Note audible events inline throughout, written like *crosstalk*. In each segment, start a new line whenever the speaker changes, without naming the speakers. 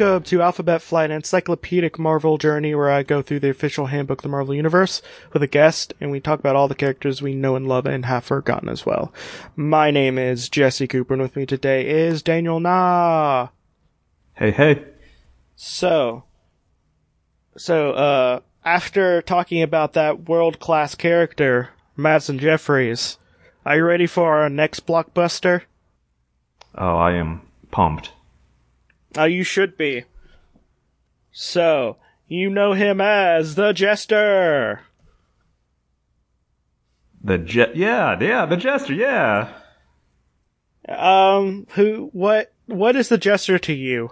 welcome to Alphabet Flight, an encyclopedic Marvel journey where I go through the official handbook of the Marvel Universe with a guest, and we talk about all the characters we know and love and have forgotten as well. My name is Jesse Cooper, and with me today is Daniel Na.
Hey, hey.
So, so, uh, after talking about that world-class character, Madison Jeffries, are you ready for our next blockbuster?
Oh, I am pumped.
Oh, you should be. So, you know him as the Jester.
The jet, yeah, yeah, the jester, yeah.
Um, who, what, what is the Jester to you?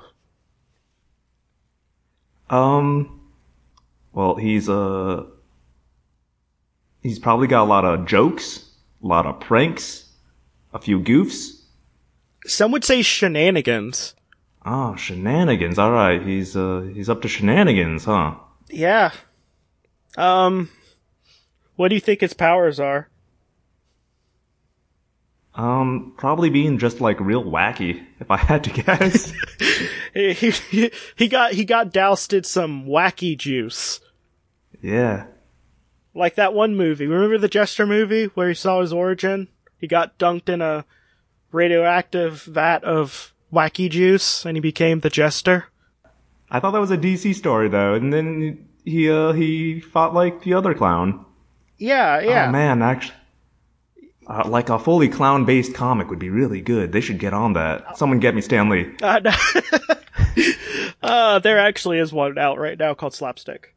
Um, well, he's uh, he's probably got a lot of jokes, a lot of pranks, a few goofs.
Some would say shenanigans.
Oh, shenanigans. All right, he's uh, he's up to shenanigans, huh?
Yeah. Um, what do you think his powers are?
Um, probably being just like real wacky, if I had to guess. *laughs*
He, he, he got, he got doused in some wacky juice.
yeah.
Like that one movie. Remember the Jester movie where he saw his origin? He got dunked in a radioactive vat of wacky juice and he became the Jester.
I thought that was a DC story though, and then he uh he fought like the other clown.
Yeah, yeah.
Oh man, actually, uh, like a fully clown-based comic would be really good. They should get on that. Someone get me Stan Lee. *laughs*
Uh, no. *laughs* uh, there actually is one out right now called Slapstick.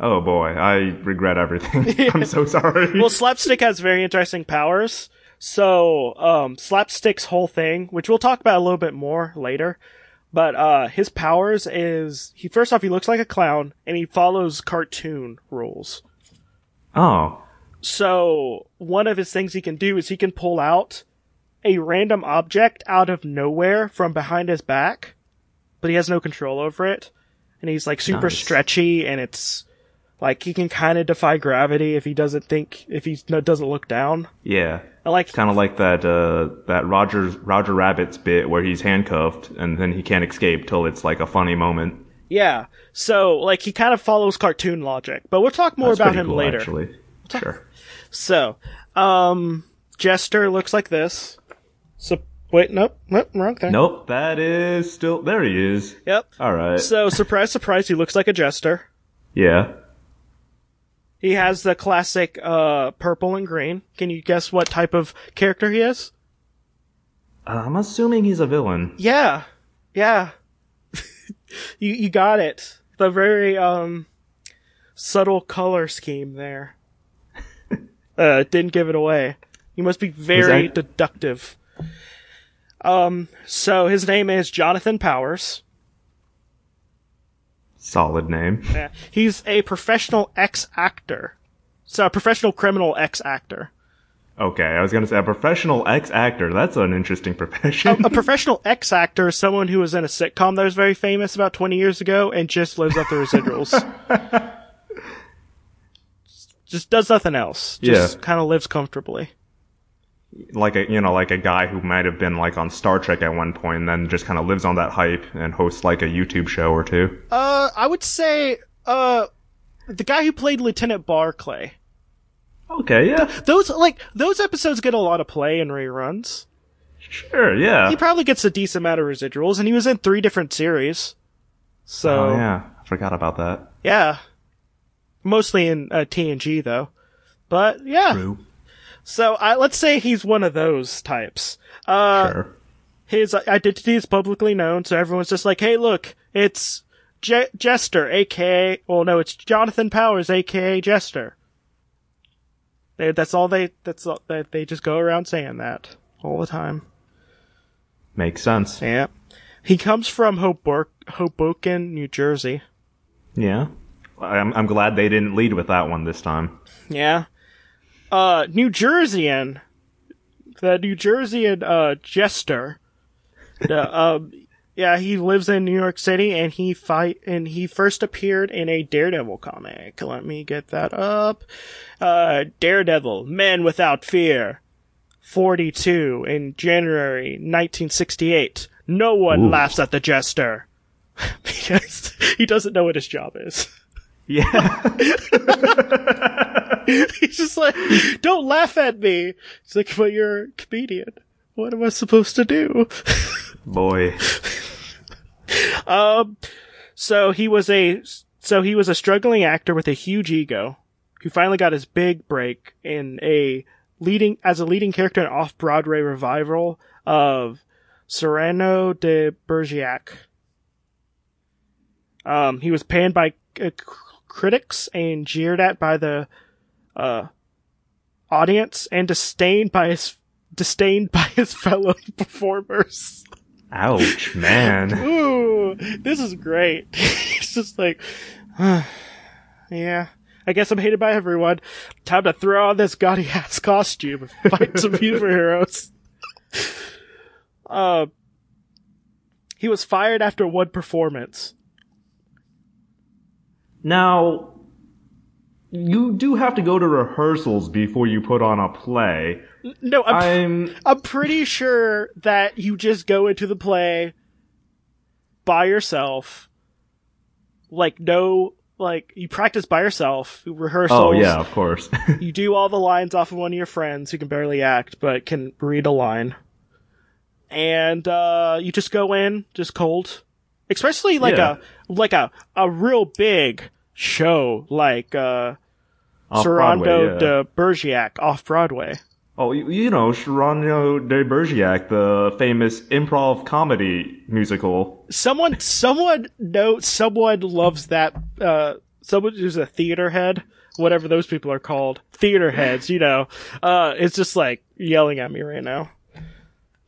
Oh boy, I regret everything. *laughs* I'm so sorry.
Well, Slapstick has very interesting powers. So, um, Slapstick's whole thing, which we'll talk about a little bit more later, but, uh, his powers is, he, first off, he looks like a clown, and he follows cartoon rules.
oh,
So, one of his things he can do is he can pull out a random object out of nowhere from behind his back, but he has no control over it. And he's like super
Nice.
stretchy and it's like he can kind of defy gravity if he doesn't think, if he doesn't look down.
yeah.
I like,
Kind of like that uh that Roger Roger Rabbit's bit where he's handcuffed and then he can't escape till it's like a funny moment.
yeah. So, like, he kind of follows cartoon logic, but we'll talk more
That's
about him
cool,
later.
Actually, sure.
So, um, Jester looks like this. So, wait, nope, nope, wrong thing.
Nope, that is still there. He is.
Yep.
All right.
So, surprise, surprise, he looks like a jester.
yeah.
He has the classic uh purple and green. Can you guess what type of character he is?
Uh, I'm assuming he's a villain.
Yeah. Yeah. *laughs* you you got it. The very um subtle color scheme there. *laughs* uh didn't give it away. You must be very
that-
deductive. Um so his name is Jonathan Powers.
Solid name.
Yeah. He's a professional ex-actor. So a professional criminal ex-actor.
Okay, I was gonna say a professional ex actor. That's an interesting *laughs* profession.
a professional ex actor is someone who was in a sitcom that was very famous about 20 years ago and just lives off the residuals. *laughs* just does nothing else. Just
Yeah.
kind of lives comfortably.
Like a you know like a guy who might have been like on Star Trek at one point, and then just kind of lives on that hype and hosts like a YouTube show or two.
Uh, I would say, uh, the guy who played Lieutenant Barclay.
Okay, yeah,
Those, like, those episodes get a lot of play in reruns.
sure, yeah.
He probably gets a decent amount of residuals, and he was in three different series. So,
Oh yeah, I forgot about that.
yeah. Mostly in uh, TNG, though. But, yeah.
True.
So I, let's say he's one of those types. Uh,
Sure.
his identity is publicly known, so everyone's just like, "Hey, look, it's Je- Jester, aka, well, no, it's Jonathan Powers, aka Jester." They, that's all they. That's all they, they just go around saying that all the time.
Makes sense.
Yeah. He comes from Hobor- Hoboken, New Jersey.
Yeah. I'm I'm glad they didn't lead with that one this time.
Yeah. Uh, New Jerseyan, the New Jerseyan, uh, Jester, the, *laughs* um, yeah, he lives in New York City and he fight, and he first appeared in a Daredevil comic. Let me get that up. Uh, Daredevil, Men Without Fear, 42 in January 1968. No one
Ooh.
laughs at the Jester. *laughs* because he doesn't know what his job is.
Yeah. *laughs*
He's just like, don't laugh at me. It's like, but you're a comedian. What am I supposed to do? *laughs*
Boy.
Um, so he was a, so he was a struggling actor with a huge ego who finally got his big break in a leading, as a leading character in an off-Broadway revival of Cyrano de Bergerac. Um, he was panned by uh, critics and jeered at by the uh, audience and disdained by his disdained *laughs* by his fellow *laughs* performers.
Ouch, man. *laughs*
Ooh, this is great. it's just like, *sighs* yeah. I guess I'm hated by everyone. Time to throw on this gaudy ass costume and fight some superheroes. Uh, he was fired after one performance.
Now, you do have to go to rehearsals before you put on a play.
No, I'm,
I'm
I'm pretty sure that you just go into the play by yourself. Like no, like you practice by yourself, rehearsals.
Oh yeah, of course. *laughs*
you do all the lines off of one of your friends who can barely act but can read a line. And uh you just go in just cold. Especially like
Yeah.
a like a a real big show like uh
Off yeah.
de Bergerac off Broadway.
Oh, you, you know, Cyrano de Bergerac, the famous improv comedy musical.
Someone someone no someone loves that uh someone who's a theater head, whatever those people are called. Theater heads, you know. Uh it's just like yelling at me right now.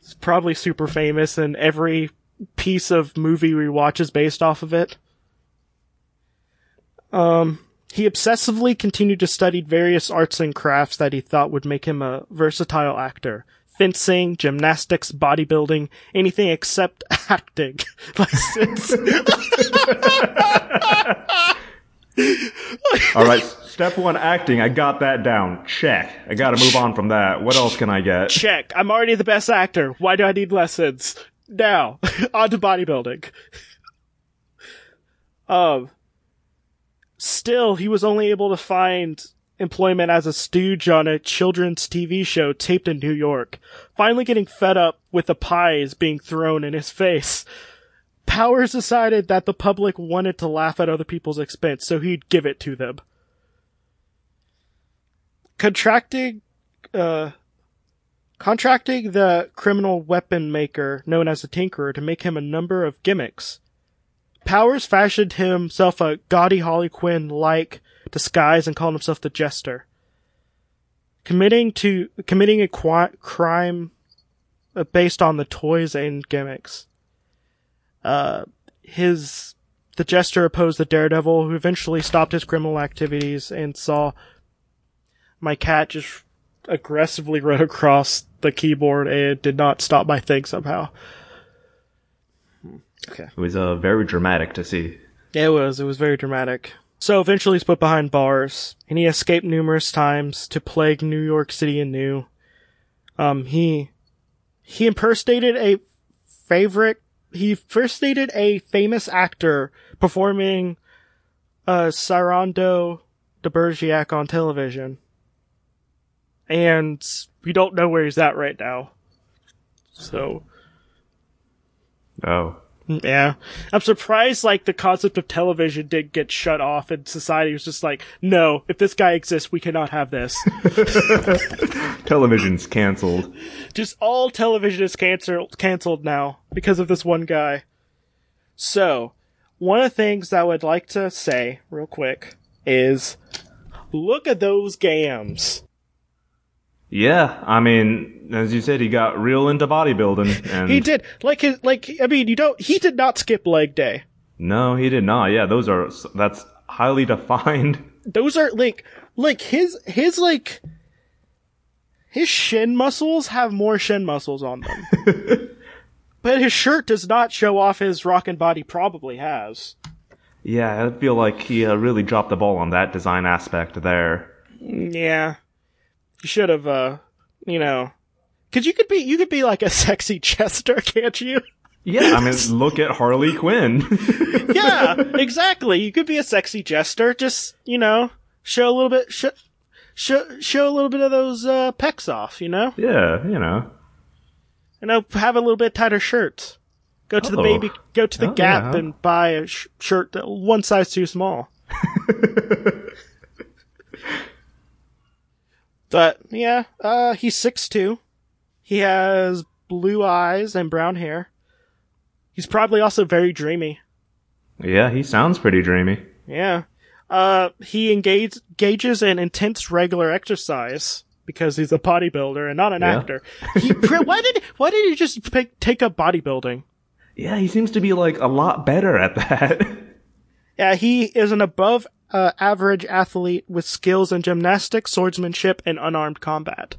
It's probably super famous and every piece of movie we watch is based off of it. Um he obsessively continued to study various arts and crafts that he thought would make him a versatile actor. Fencing, gymnastics, bodybuilding, anything except *laughs* acting. like, it's- *laughs*
All right, step one, acting. I got that down. Check. I got to move on from that. What else can I get?
check. I'm already the best actor. Why do I need lessons? Now, *laughs* on to bodybuilding. Um, still, he was only able to find employment as a stooge on a children's TV show taped in New York. Finally getting fed up with the pies being thrown in his face. Powers decided that the public wanted to laugh at other people's expense, so he'd give it to them. Contracting, uh, contracting the criminal weapon maker known as the Tinkerer to make him a number of gimmicks. Powers fashioned himself a gaudy Harley Quinn like disguise and called himself the Jester. Committing to committing a crime uh, based on the toys and gimmicks. Uh, his the Jester opposed the Daredevil, who eventually stopped his criminal activities and saw my cat just aggressively run across the keyboard and did not stop my thing somehow. Okay.
It was uh, very dramatic to see.
It was. It was very dramatic. So eventually he's put behind bars, and he escaped numerous times to plague New York City anew. Um, he, he impersonated a favorite, he impersonated a famous actor performing, uh, Cyrano de Bergerac on television. And we don't know where he's at right now. So,
Oh.
yeah. I'm surprised, like, the concept of television did get shut off and society was just like, no, if this guy exists, we cannot have this. *laughs*
Television's canceled.
just all television is cancel- canceled now because of this one guy. So, one of the things that I would like to say real quick is, look at those gams.
Yeah, I mean, as you said, he got real into bodybuilding, *laughs* and
He did, like, his, like, I mean, you don't, he did not skip leg day.
no, he did not. Yeah, those are that's highly defined. *laughs*
those are like like his his like his shin muscles have more shin muscles on them. *laughs* but his shirt does not show off his rockin' body probably has.
Yeah, I feel like he uh, really dropped the ball on that design aspect there.
Yeah. You should have uh you know cuz you could be you could be like a *laughs* sexy Chester, can't you?
Yeah, I mean, look at Harley Quinn. *laughs*
yeah, exactly. You could be a sexy jester. Just you know, show a little bit, show, show, show a little bit of those uh, pecs off. You know,
yeah, you know.
you know, have a little bit tighter shirts. Go to the
Oh.
baby, go to the
Oh,
Gap
yeah.
and buy a sh- shirt that one size too small. *laughs* but yeah, uh, he's six two. He has blue eyes and brown hair. He's probably also very dreamy.
Yeah, he sounds pretty dreamy.
Yeah. Uh, he engage, engages in intense regular exercise because he's a bodybuilder and not an
Yeah.
actor. He, *laughs* why did why did he just pick, take up bodybuilding?
Yeah, he seems to be like a lot better at that. *laughs*
Yeah, he is an above uh, average athlete with skills in gymnastics, swordsmanship, and unarmed combat.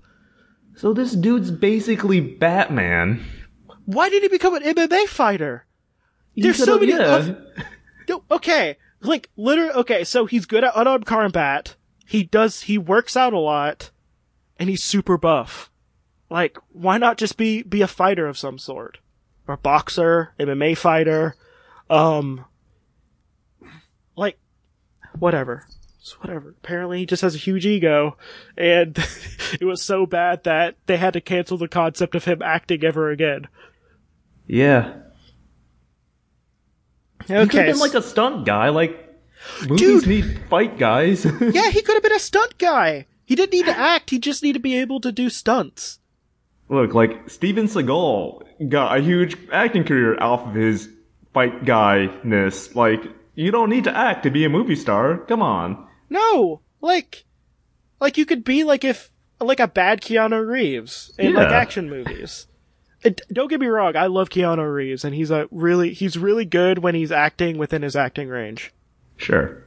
so this dude's basically Batman.
Why did he become an MMA fighter?
He
There's so many
yeah.
No, okay, like literally. Okay, so he's good at unarmed combat. He does. He works out a lot, and he's super buff. Like, why not just be be a fighter of some sort, or a boxer, MMA fighter, um, like, whatever. It's whatever. Apparently, he just has a huge ego, and *laughs* it was so bad that they had to cancel the concept of him acting ever again.
Yeah. He could have been like a stunt guy. Like movies
Dude.
need fight guys. *laughs*
Yeah, he could have been a stunt guy. He didn't need to act. He just needed to be able to do stunts.
Look, like Steven Seagal got a huge acting career off of his fight guy-ness. Like you don't need to act to be a movie star. Come on.
No, like, like you could be like if like a bad Keanu Reeves in like action movies. Uh, it, don't get me wrong, I love Keanu Reeves, and he's a really he's really good when he's acting within his acting range.
Sure.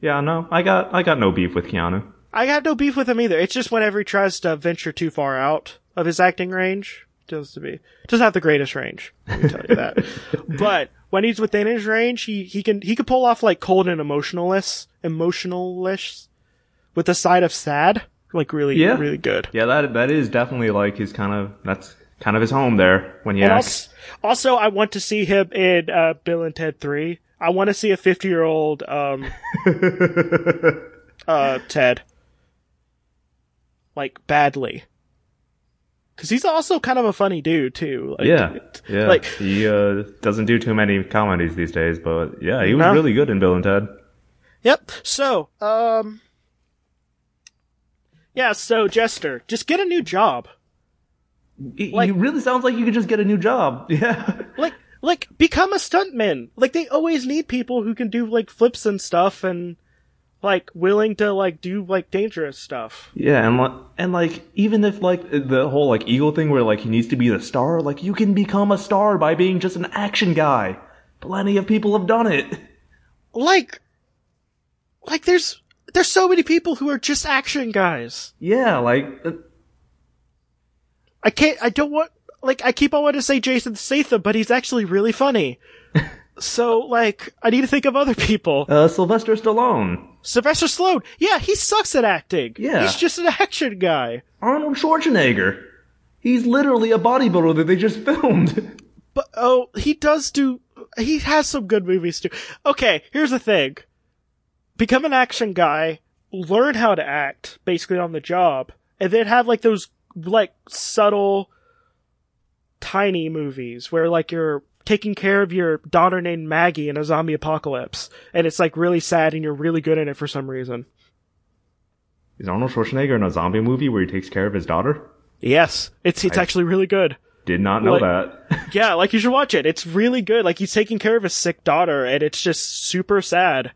Yeah, no, I got I got no beef with Keanu.
I got no beef with him either. It's just whenever he tries to venture too far out of his acting range, tends to be doesn't have the greatest range. Let me tell you that. *laughs* but when he's within his range, he he can he can pull off like cold and emotionalness, emotionalish, with a side of sad, like really
Yeah.
really good.
Yeah, that that is definitely like his kind of that's kind of his home there when he
And
acts.
also, also, I want to see him in uh, Bill and Ted Three. I want to see a fifty-year-old um, *laughs* uh, Ted, like badly, because he's also kind of a funny dude too. Like,
yeah, *laughs* yeah.
Like,
he uh, doesn't do too many comedies these days, but yeah, he was
No.
really good in Bill and Ted.
yep. So, um, yeah. So Jester, just get a new job.
He,
Like-
really sounds like you could just get a new job. *laughs* Yeah.
Like, like become a stuntman. Like they always need people who can do like flips and stuff and like willing to like do like dangerous stuff.
Yeah, and like, and like even if like the whole like eagle thing where like he needs to be the star, like you can become a star by being just an action guy. Plenty of people have done it.
Like, like there's there's so many people who are just action guys.
Yeah, like uh,
I can't. I don't want. Like I keep on wanting to say Jason Statham, but he's actually really funny. *laughs* so like I need to think of other people.
uh, Sylvester Stallone,
Sylvester Stallone. Yeah, he sucks at acting.
Yeah.
he's just an action guy.
Arnold Schwarzenegger. He's literally a bodybuilder that they just *laughs* filmed.
But oh, he does do. He has some good movies too. Okay, here's the thing: become an action guy, learn how to act basically on the job, and then have like those like subtle, tiny movies where like you're taking care of your daughter named Maggie in a zombie apocalypse, and it's like really sad, and you're really good in it for some reason.
Is Arnold Schwarzenegger in a zombie movie where he takes care of his daughter?
Yes, it's it's actually really good.
Did not know
Like-
that. *laughs*
Yeah, like you should watch it. It's really good. Like he's taking care of his sick daughter, and it's just super sad.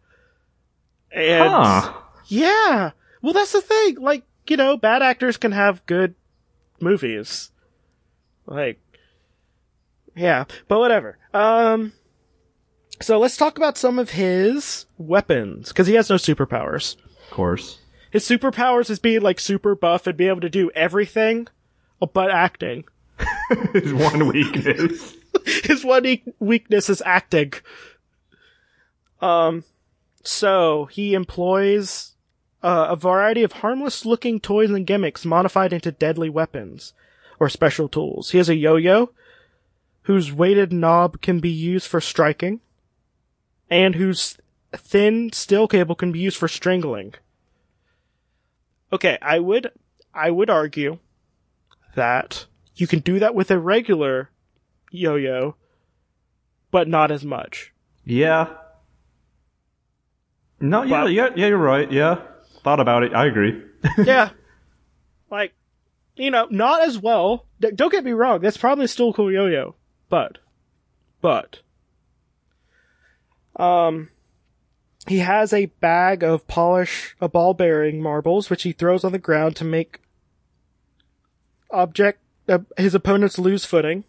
And
huh.
yeah, well, that's the thing. Like you know, bad actors can have good movies. Like, yeah, but whatever. Um, so let's talk about some of his weapons because he has no superpowers.
Of course.
His superpowers is being like super buff and be able to do everything, but acting. *laughs*
His one weakness. *laughs*
his one e- weakness is acting. Um, so he employs uh, a variety of harmless-looking toys and gimmicks modified into deadly weapons or special tools. He has a yo-yo, whose weighted knob can be used for striking, and whose thin steel cable can be used for strangling. Okay, I would I would argue that you can do that with a regular yo-yo, but not as much.
Yeah. No, yeah,
But-
yeah, yeah, you're right. Yeah. Thought about it. I agree. *laughs*
yeah. Like, you know, not as well. D- don't get me wrong, that's probably still a cool yo-yo. But, but, um, he has a bag of polish, a ball bearing marbles, which he throws on the ground to make object, uh, his opponents lose footing.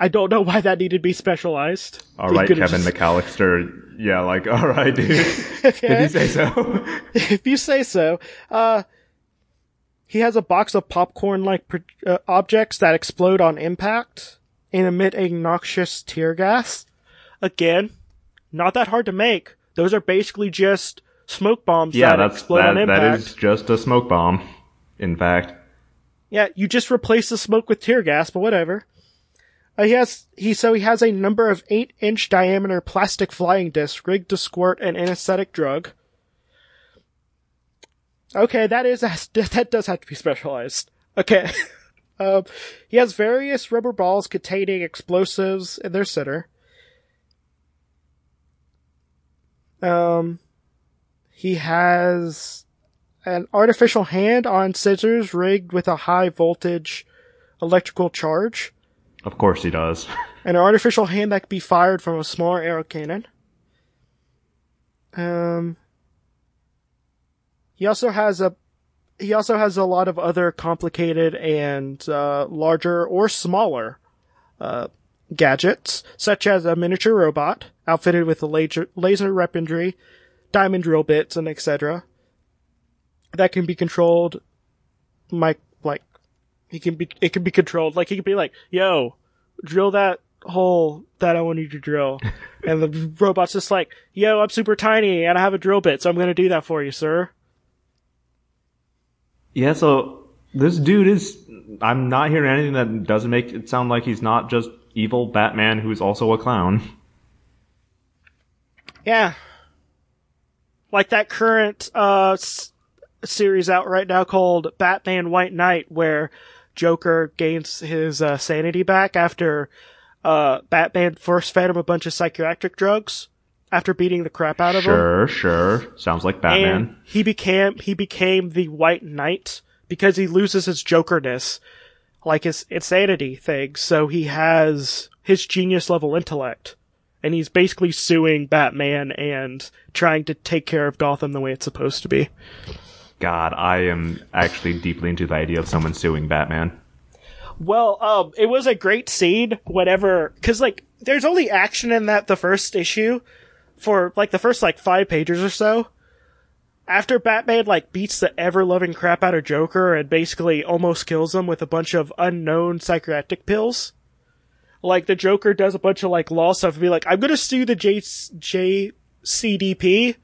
I don't know *laughs* why that needed to be specialized.
All right, Kevin
just-
McAllister. Yeah, like, *laughs* all right, dude. *laughs* Did
Okay.
you say so?
if you say so. Uh, he has a box of popcorn-like pro- uh, objects that explode on impact and emit a noxious tear gas. Again, not that hard to make. Those are basically just smoke bombs
yeah,
that
that's
explode on
that,
impact.
that is just a smoke bomb. In fact,
Yeah, you just replace the smoke with tear gas, but whatever. Uh, he has he so he has a number of eight inch diameter plastic flying discs rigged to squirt an anesthetic drug. Okay, that is *laughs* that does have to be specialized. Okay. *laughs* um, he has various rubber balls containing explosives in their center. Um, he has an artificial hand on scissors rigged with a high voltage electrical charge,
of course he does.
and *laughs* an artificial hand that can be fired from a smaller arrow cannon. Um, he also has a he also has a lot of other complicated and uh, larger or smaller uh, gadgets, such as a miniature robot outfitted with a laser, laser weaponry, diamond drill bits, and etc. That can be controlled, like like he can be it can be controlled like he can be like, "Yo, drill that hole that I want you to drill," *laughs* and the robot's just like, "Yo, I'm super tiny and I have a drill bit, so I'm gonna do that for you, sir."
Yeah, so this dude is. I'm not hearing anything that doesn't make it sound like he's not just evil Batman who's also a clown.
Yeah. Like that current uh s- series out right now called Batman White Knight where Joker gains his uh, sanity back after uh Batman first fed him a bunch of psychiatric drugs after beating the crap out of him.
Sure, sure. Sounds like Batman.
And he became he became the White Knight because he loses his jokerness, like his insanity thing. So he has his genius level intellect, and he's basically suing Batman and trying to take care of Gotham the way it's supposed to be.
God, I am actually deeply into the idea of someone suing Batman.
Well, um, it was a great scene Whatever, cause like, there's only action in that the first issue for like the first like five pages or so. After Batman like beats the ever loving crap out of Joker and basically almost kills him with a bunch of unknown psychiatric pills. Like the Joker does a bunch of like law stuff and be like, I'm gonna sue the J JCDP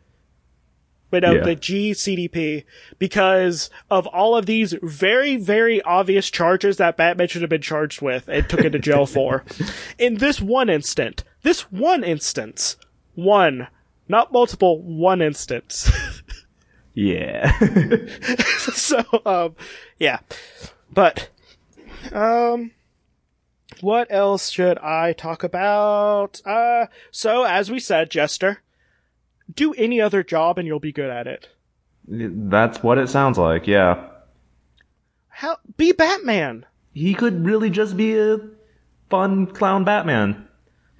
but no,
Yeah.
the GCDP, because of all of these very, very obvious charges that Batman should have been charged with and took into jail for. *laughs* In this one instant, this one instance, one, not multiple, one instance. *laughs*
Yeah. *laughs*
so, um, yeah. But, um, what else should I talk about? Uh, so as we said, Jester, do any other job and you'll be good at it.
That's what it sounds like, yeah.
How, be Batman.
He could really just be a fun clown Batman.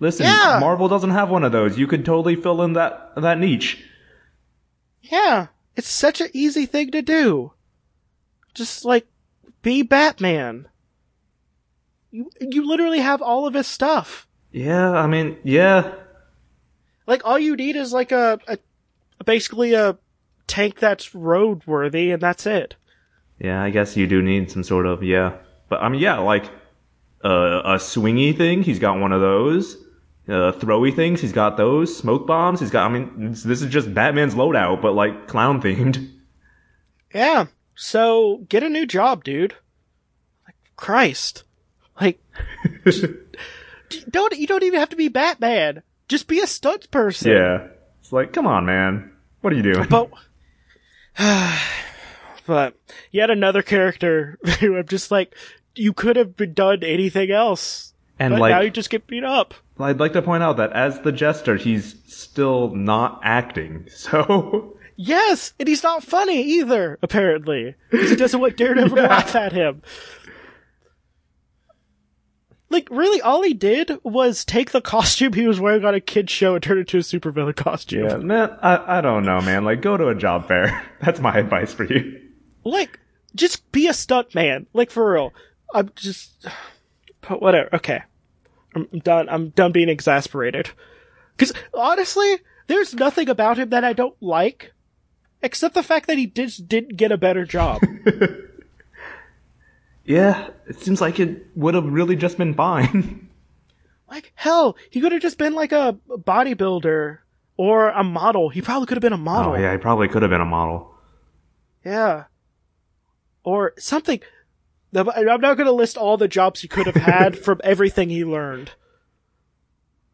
Listen,
Yeah.
Marvel doesn't have one of those. You could totally fill in that that niche.
Yeah, it's such an easy thing to do. Just like be Batman. You you literally have all of his stuff.
Yeah, I mean, yeah.
Like all you need is like a, a basically a tank that's roadworthy and that's it.
Yeah, I guess you do need some sort of yeah. But I mean, yeah, like uh, a swingy thing. He's got one of those. Uh, throwy things. He's got those. Smoke bombs. He's got. I mean, this, is just Batman's loadout, but like clown themed.
Yeah. So get a new job, dude. Like Christ. Like, *laughs* don't you don't even have to be Batman. Just be a stunt person.
Yeah. It's like, come on, man. What are you doing?
But, *sighs* but yet another character *laughs* who I'm just like, you could have been done anything else,
and
but
like,
now you just get beat up.
I'd like to point out that as the jester, he's still not acting. *laughs* So
Yes, and he's not funny either, apparently, because he doesn't want Daredevil to *laughs* laugh at him. Like, really, all he did was take the costume he was wearing on a kid's show and turn it into a supervillain costume.
yeah, man, I, I don't know, man. Like, go to a job fair. *laughs* That's my advice for you.
Like, just be a stunt man. Like, for real. I'm just, *sighs* but whatever. Okay. I'm done. I'm done being exasperated. Cause honestly, there's nothing about him that I don't like, except the fact that he just didn't get a better job. *laughs*
Yeah, it seems like it would have really just been fine. *laughs*
like, hell, he could have just been like a bodybuilder or a model. He probably could have been a model.
Oh yeah, he probably could have been a model.
Yeah. Or something. I'm not going to list all the jobs he could have had *laughs* from everything he learned.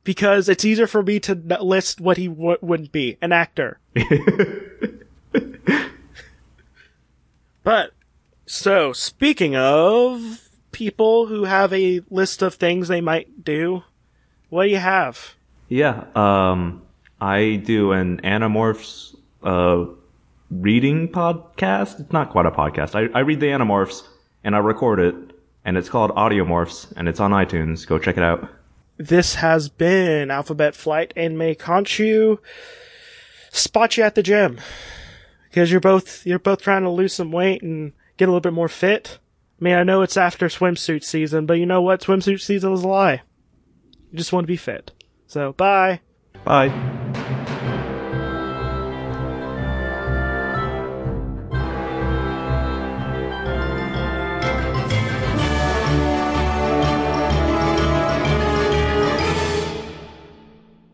Because it's easier for me to list what he w- wouldn't be an actor. *laughs* but, so, speaking of people who have a list of things they might do, what do you have?
Yeah, um, I do an Animorphs, uh, reading podcast. It's not quite a podcast. I, I read the Animorphs and I record it and it's called Audiomorphs and it's on iTunes. Go check it out.
This has been Alphabet Flight and may Conchu spot you at the gym. Because you're both, you're both trying to lose some weight and get a little bit more fit. I mean, I know it's after swimsuit season, but you know what? Swimsuit season is a lie. You just want to be fit. So, bye.
Bye.